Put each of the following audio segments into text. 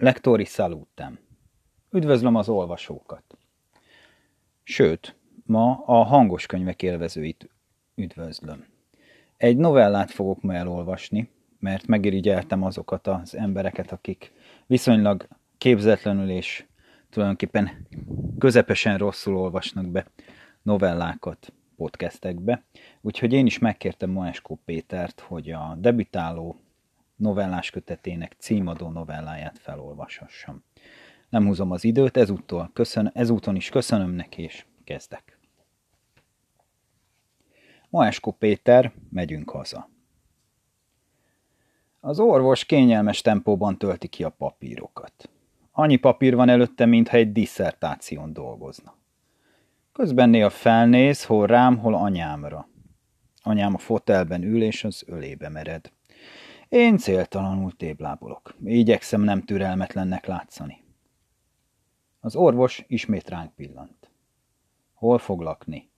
Lektori salutem. Üdvözlöm az olvasókat. Sőt, ma a hangos könyvek élvezőit üdvözlöm. Egy novellát fogok ma elolvasni, mert megirigyeltem azokat az embereket, akik viszonylag képzetlenül és tulajdonképpen közepesen rosszul olvasnak be novellákat podcastekbe. Úgyhogy én is megkértem Moeskó Pétert, hogy a debütáló novellás kötetének címadó novelláját felolvashassam. Nem húzom az időt, ezúttal köszön, ezúton is köszönöm neki, és kezdek. Moeskó Péter, megyünk haza. Az orvos kényelmes tempóban tölti ki a papírokat. Annyi papír van előtte, mintha egy disszertáción dolgozna. Közben néha felnéz, hol rám, hol anyámra. Anyám a fotelben ül, és az ölébe mered. Én céltalanul téblábolok. Igyekszem nem türelmetlennek látszani. Az orvos ismét ránk pillant. Hol fog lakni?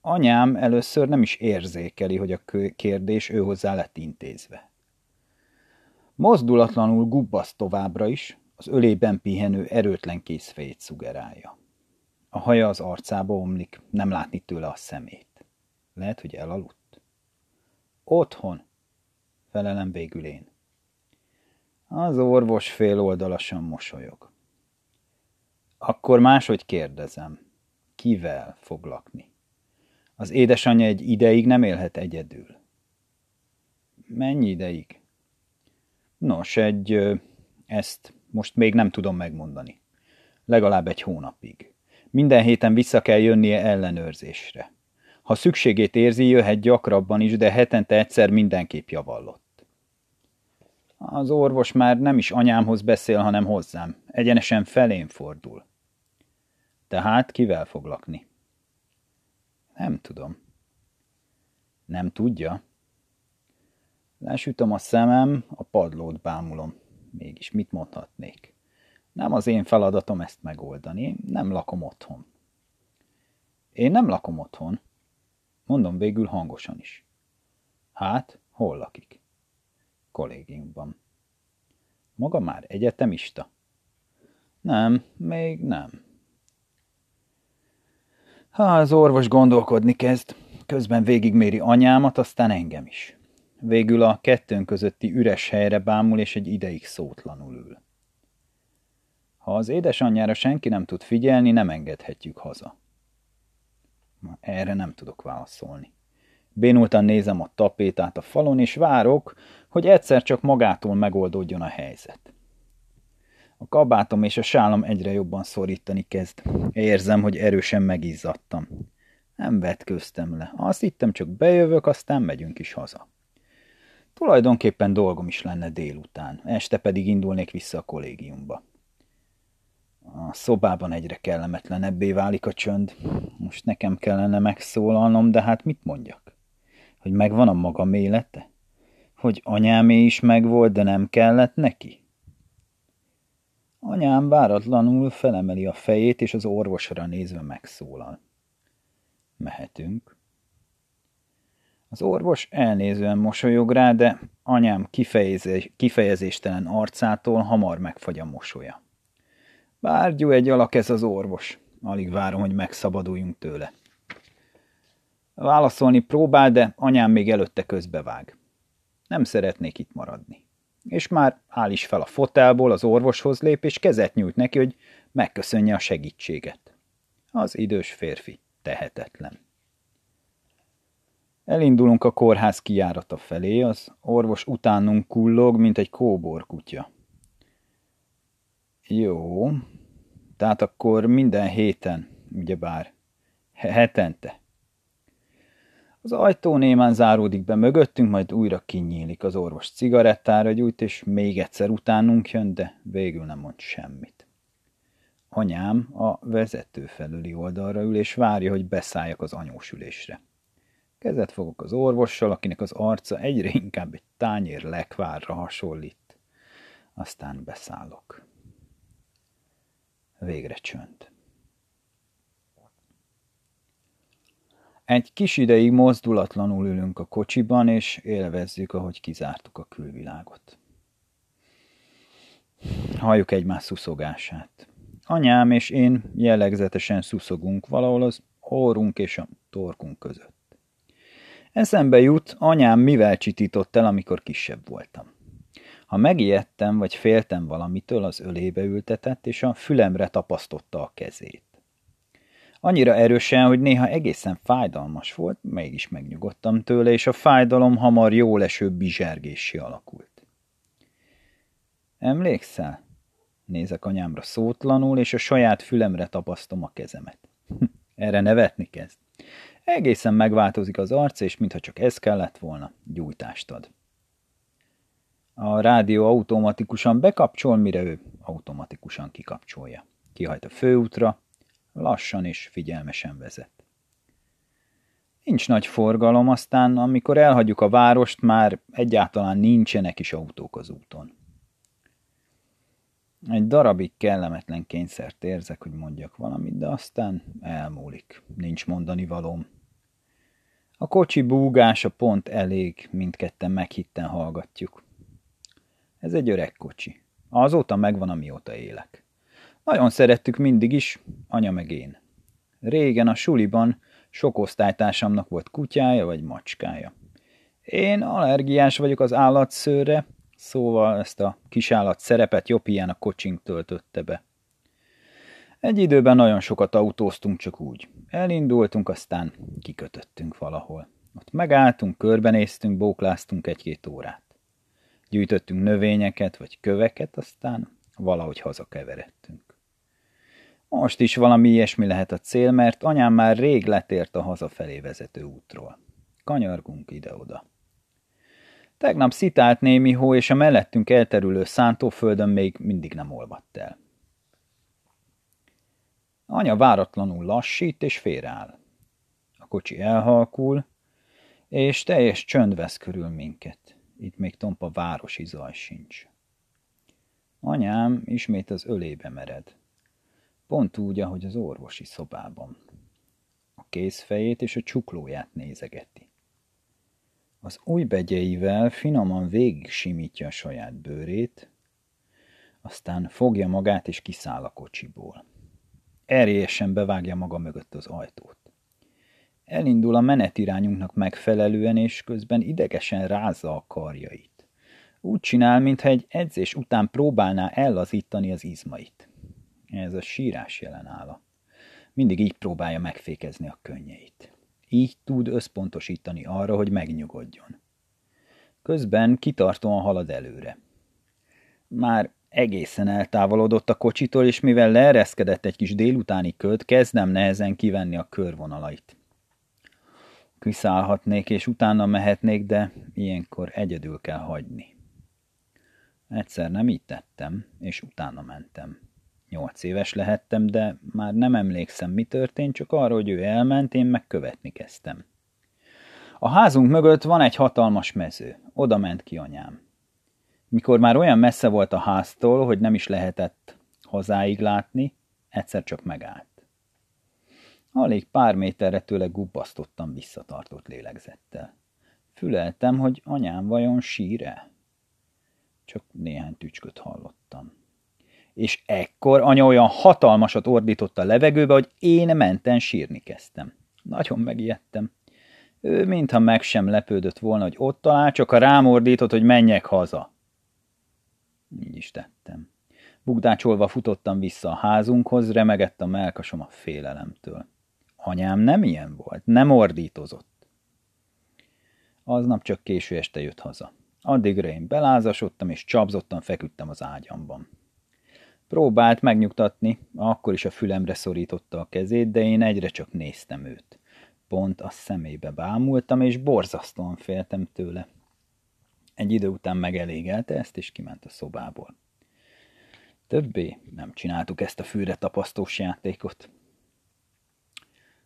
Anyám először nem is érzékeli, hogy a kérdés ő hozzá lett intézve. Mozdulatlanul gubbasz továbbra is, az ölében pihenő erőtlen készfejét szugerálja. A haja az arcába omlik, nem látni tőle a szemét. Lehet, hogy elaludt. Otthon, felelem végül én. Az orvos fél oldalasan mosolyog. Akkor máshogy kérdezem, kivel fog lakni? Az édesanyja egy ideig nem élhet egyedül. Mennyi ideig? Nos, egy, ezt most még nem tudom megmondani. Legalább egy hónapig. Minden héten vissza kell jönnie ellenőrzésre. Ha szükségét érzi, jöhet gyakrabban is, de hetente egyszer mindenképp javallott. Az orvos már nem is anyámhoz beszél, hanem hozzám. Egyenesen felén fordul. Tehát kivel fog lakni? Nem tudom. Nem tudja? Lesütöm a szemem, a padlót bámulom. Mégis mit mondhatnék? Nem az én feladatom ezt megoldani, nem lakom otthon. Én nem lakom otthon. Mondom végül hangosan is. Hát, hol lakik? Kollégiumban. Maga már egyetemista? Nem, még nem. Ha az orvos gondolkodni kezd, közben végigméri anyámat, aztán engem is. Végül a kettőnk közötti üres helyre bámul, és egy ideig szótlanul ül. Ha az édesanyjára senki nem tud figyelni, nem engedhetjük haza. Erre nem tudok válaszolni. Bénultan nézem a tapétát a falon, és várok, hogy egyszer csak magától megoldódjon a helyzet. A kabátom és a sálam egyre jobban szorítani kezd. Érzem, hogy erősen megizzadtam. Nem vetköztem le. Azt hittem, csak bejövök, aztán megyünk is haza. Tulajdonképpen dolgom is lenne délután, este pedig indulnék vissza a kollégiumba. A szobában egyre kellemetlenebbé válik a csönd. Most nekem kellene megszólalnom, de hát mit mondjak? Hogy megvan a magam élete? Hogy anyámé is megvolt, de nem kellett neki? Anyám váratlanul felemeli a fejét, és az orvosra nézve megszólal. Mehetünk. Az orvos elnézően mosolyog rá, de anyám kifejezés, kifejezéstelen arcától hamar megfagy a mosolya. Bárgyú egy alak ez az orvos. Alig várom, hogy megszabaduljunk tőle. Válaszolni próbál, de anyám még előtte közbevág. Nem szeretnék itt maradni. És már áll is fel a fotelból, az orvoshoz lép, és kezet nyújt neki, hogy megköszönje a segítséget. Az idős férfi tehetetlen. Elindulunk a kórház kijárata felé, az orvos utánunk kullog, mint egy kóbor kutya. Jó, tehát akkor minden héten, ugyebár, hetente. Az ajtó némán záródik be mögöttünk, majd újra kinyílik az orvos cigarettára gyújt, és még egyszer utánunk jön, de végül nem mond semmit. Anyám a vezető felüli oldalra ül, és várja, hogy beszálljak az anyósülésre. Kezet fogok az orvossal, akinek az arca egyre inkább egy tányér lekvárra hasonlít. Aztán beszállok. Végre csönd. Egy kis ideig mozdulatlanul ülünk a kocsiban, és élvezzük, ahogy kizártuk a külvilágot. halljuk egymás szuszogását. Anyám és én jellegzetesen szuszogunk valahol az orrunk és a torkunk között. Eszembe jut, anyám mivel csitított el, amikor kisebb voltam. Ha megijedtem vagy féltem valamitől, az ölébe ültetett, és a fülemre tapasztotta a kezét. Annyira erősen, hogy néha egészen fájdalmas volt, mégis megnyugodtam tőle, és a fájdalom hamar jól eső bizsergésé alakult. Emlékszel? Nézek anyámra szótlanul, és a saját fülemre tapasztom a kezemet. Erre nevetni kezd. Egészen megváltozik az arc, és mintha csak ez kellett volna, gyújtást ad. A rádió automatikusan bekapcsol, mire ő automatikusan kikapcsolja. Kihajt a főútra, lassan és figyelmesen vezet. Nincs nagy forgalom, aztán amikor elhagyjuk a várost, már egyáltalán nincsenek is autók az úton. Egy darabig kellemetlen kényszert érzek, hogy mondjak valamit, de aztán elmúlik. Nincs mondani valóm. A kocsi búgása pont elég, mindketten meghitten hallgatjuk. Ez egy öreg kocsi. Azóta megvan, amióta élek. Nagyon szerettük mindig is, anya meg én. Régen a suliban sok osztálytársamnak volt kutyája vagy macskája. Én allergiás vagyok az állatszőre, szóval ezt a kisállat szerepet jobb ilyen a kocsink töltötte be. Egy időben nagyon sokat autóztunk csak úgy. Elindultunk, aztán kikötöttünk valahol. Ott megálltunk, körbenéztünk, bókláztunk egy-két órát. Gyűjtöttünk növényeket vagy köveket, aztán valahogy hazakeveredtünk. Most is valami ilyesmi lehet a cél, mert anyám már rég letért a hazafelé vezető útról. Kanyargunk ide-oda. Tegnap szitált némi hó, és a mellettünk elterülő szántóföldön még mindig nem olvadt el. Anya váratlanul lassít és félreáll. A kocsi elhalkul, és teljes csönd vesz körül minket. Itt még tompa városi zaj sincs. Anyám ismét az ölébe mered. Pont úgy, ahogy az orvosi szobában. A kézfejét és a csuklóját nézegeti. Az új begyeivel finoman végig simítja a saját bőrét, aztán fogja magát és kiszáll a kocsiból. Erélyesen bevágja maga mögött az ajtót. Elindul a menetirányunknak megfelelően, és közben idegesen rázza a karjait. Úgy csinál, mintha egy edzés után próbálná ellazítani az izmait. Ez a sírás jelen álla. Mindig így próbálja megfékezni a könnyeit. Így tud összpontosítani arra, hogy megnyugodjon. Közben kitartóan halad előre. Már egészen eltávolodott a kocsitól, és mivel leereszkedett egy kis délutáni köd, kezdem nehezen kivenni a körvonalait. Kiszállhatnék, és utána mehetnék, de ilyenkor egyedül kell hagyni. Egyszer nem így tettem, és utána mentem. Nyolc éves lehettem, de már nem emlékszem, mi történt, csak arra, hogy ő elment, én meg követni kezdtem. A házunk mögött van egy hatalmas mező. Oda ment ki anyám. Mikor már olyan messze volt a háztól, hogy nem is lehetett hozzáig látni, egyszer csak megállt. Alig pár méterre tőle gubbasztottam visszatartott lélegzettel. Füleltem, hogy anyám vajon síre? Csak néhány tücsköt hallottam és ekkor anya olyan hatalmasat ordított a levegőbe, hogy én menten sírni kezdtem. Nagyon megijedtem. Ő mintha meg sem lepődött volna, hogy ott talál, csak a rám ordított, hogy menjek haza. Így is tettem. Bugdácsolva futottam vissza a házunkhoz, remegett a melkasom a félelemtől. Anyám nem ilyen volt, nem ordítozott. Aznap csak késő este jött haza. Addigra én belázasodtam, és csapzottan feküdtem az ágyamban. Próbált megnyugtatni, akkor is a fülemre szorította a kezét, de én egyre csak néztem őt. Pont a szemébe bámultam, és borzasztóan féltem tőle. Egy idő után megelégelte ezt, és kiment a szobából. Többé nem csináltuk ezt a fűre tapasztós játékot.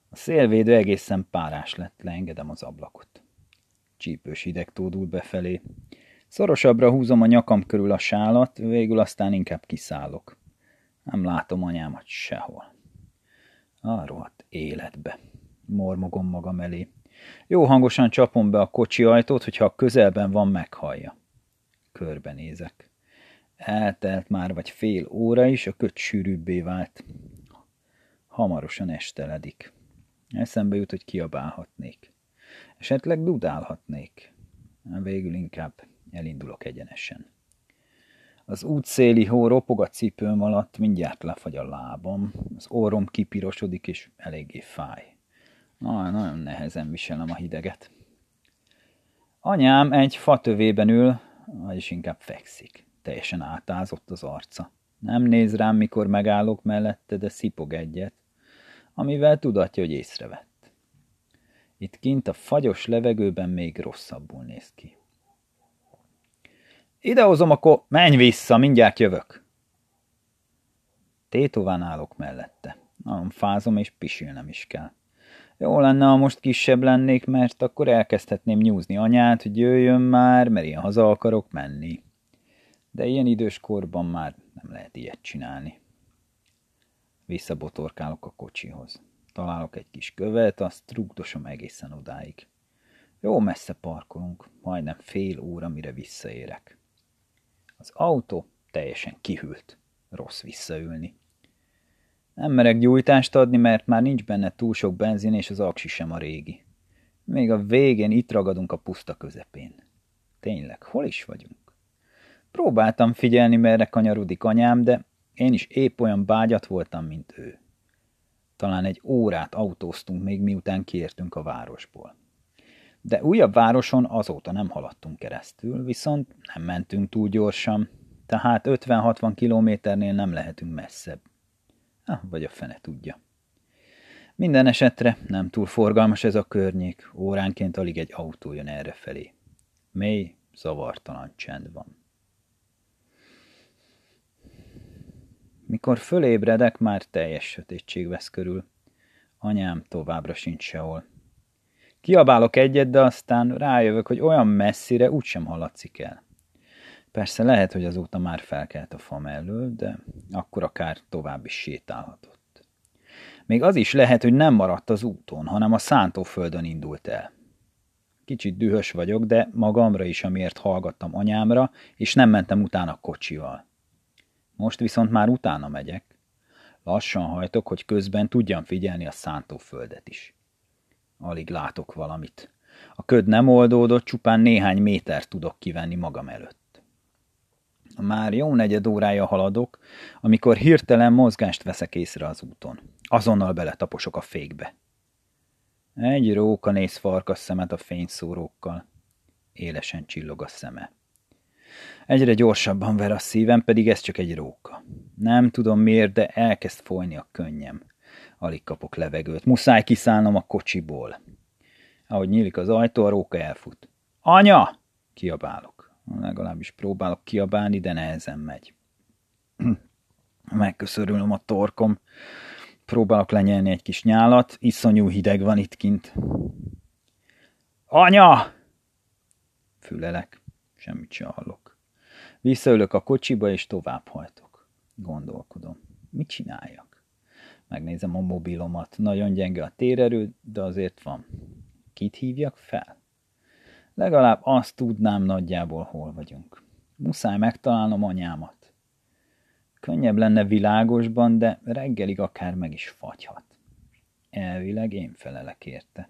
A szélvédő egészen párás lett, leengedem az ablakot. Csípős hideg tódul befelé. Szorosabbra húzom a nyakam körül a sálat, végül aztán inkább kiszállok. Nem látom anyámat sehol. A rohadt életbe. Mormogom magam elé. Jó hangosan csapom be a kocsi ajtót, hogyha a közelben van, meghallja. Körbenézek. Eltelt már vagy fél óra is, a köt sűrűbbé vált. Hamarosan esteledik. Eszembe jut, hogy kiabálhatnék. Esetleg dudálhatnék. Végül inkább elindulok egyenesen. Az útszéli hó ropog a cipőm alatt, mindjárt lefagy a lábam, az orrom kipirosodik, és eléggé fáj. Na, nagyon nehezen viselem a hideget. Anyám egy fatövében ül, vagyis inkább fekszik. Teljesen átázott az arca. Nem néz rám, mikor megállok mellette, de szipog egyet, amivel tudatja, hogy észrevett. Itt kint a fagyos levegőben még rosszabbul néz ki. Idehozom, akkor menj vissza, mindjárt jövök. Tétován állok mellette. Nagyon fázom, és pisilnem is kell. Jó lenne, ha most kisebb lennék, mert akkor elkezdhetném nyúzni anyát, hogy jöjjön már, mert én haza akarok menni. De ilyen idős korban már nem lehet ilyet csinálni. Visszabotorkálok a kocsihoz. Találok egy kis követ, azt rugdosom egészen odáig. Jó messze parkolunk, majdnem fél óra, mire visszaérek. Az autó teljesen kihűlt. Rossz visszaülni. Nem merek gyújtást adni, mert már nincs benne túl sok benzin, és az aksi sem a régi. Még a végén itt ragadunk a puszta közepén. Tényleg, hol is vagyunk? Próbáltam figyelni, merre kanyarodik anyám, de én is épp olyan bágyat voltam, mint ő. Talán egy órát autóztunk még miután kiértünk a városból. De újabb városon azóta nem haladtunk keresztül, viszont nem mentünk túl gyorsan, tehát 50-60 kilométernél nem lehetünk messzebb. Ah, vagy a fene tudja. Minden esetre nem túl forgalmas ez a környék, óránként alig egy autó jön erre felé. Mély, zavartalan csend van. Mikor fölébredek, már teljes sötétség vesz körül. Anyám továbbra sincs sehol. Kiabálok egyet, de aztán rájövök, hogy olyan messzire úgysem hallatszik el. Persze lehet, hogy azóta már felkelt a fa mellől, de akkor akár tovább is sétálhatott. Még az is lehet, hogy nem maradt az úton, hanem a szántóföldön indult el. Kicsit dühös vagyok, de magamra is, amiért hallgattam anyámra, és nem mentem utána kocsival. Most viszont már utána megyek. Lassan hajtok, hogy közben tudjam figyelni a szántóföldet is. Alig látok valamit. A köd nem oldódott, csupán néhány méter tudok kivenni magam előtt. Már jó negyed órája haladok, amikor hirtelen mozgást veszek észre az úton. Azonnal beletaposok a fékbe. Egy róka néz farkas szemet a fényszórókkal. Élesen csillog a szeme. Egyre gyorsabban ver a szívem, pedig ez csak egy róka. Nem tudom miért, de elkezd folyni a könnyem. Alig kapok levegőt. Muszáj kiszállnom a kocsiból. Ahogy nyílik az ajtó, a róka elfut. Anya! Kiabálok. Legalábbis próbálok kiabálni, de nehezen megy. Megköszörülöm a torkom. Próbálok lenyelni egy kis nyálat. Iszonyú hideg van itt kint. Anya! Fülelek. Semmit sem hallok. Visszaülök a kocsiba, és tovább hajtok. Gondolkodom. Mit csináljak? Megnézem a mobilomat. Nagyon gyenge a térerő, de azért van. Kit hívjak fel? Legalább azt tudnám nagyjából, hol vagyunk. Muszáj megtalálnom anyámat. Könnyebb lenne világosban, de reggelig akár meg is fagyhat. Elvileg én felelek érte.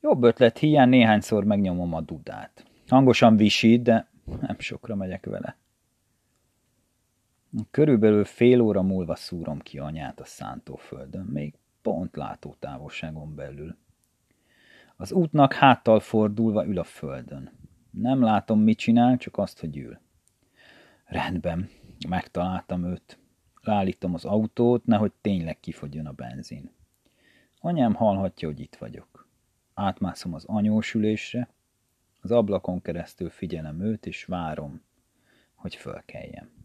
Jobb ötlet hiány néhányszor megnyomom a dudát. Hangosan visít, de nem sokra megyek vele. Körülbelül fél óra múlva szúrom ki anyát a szántóföldön, még pont látótávolságon belül. Az útnak háttal fordulva ül a földön. Nem látom, mit csinál, csak azt, hogy ül. Rendben, megtaláltam őt. Leállítom az autót, nehogy tényleg kifogjon a benzin. Anyám hallhatja, hogy itt vagyok. Átmászom az anyósülésre, az ablakon keresztül figyelem őt, és várom, hogy fölkeljem.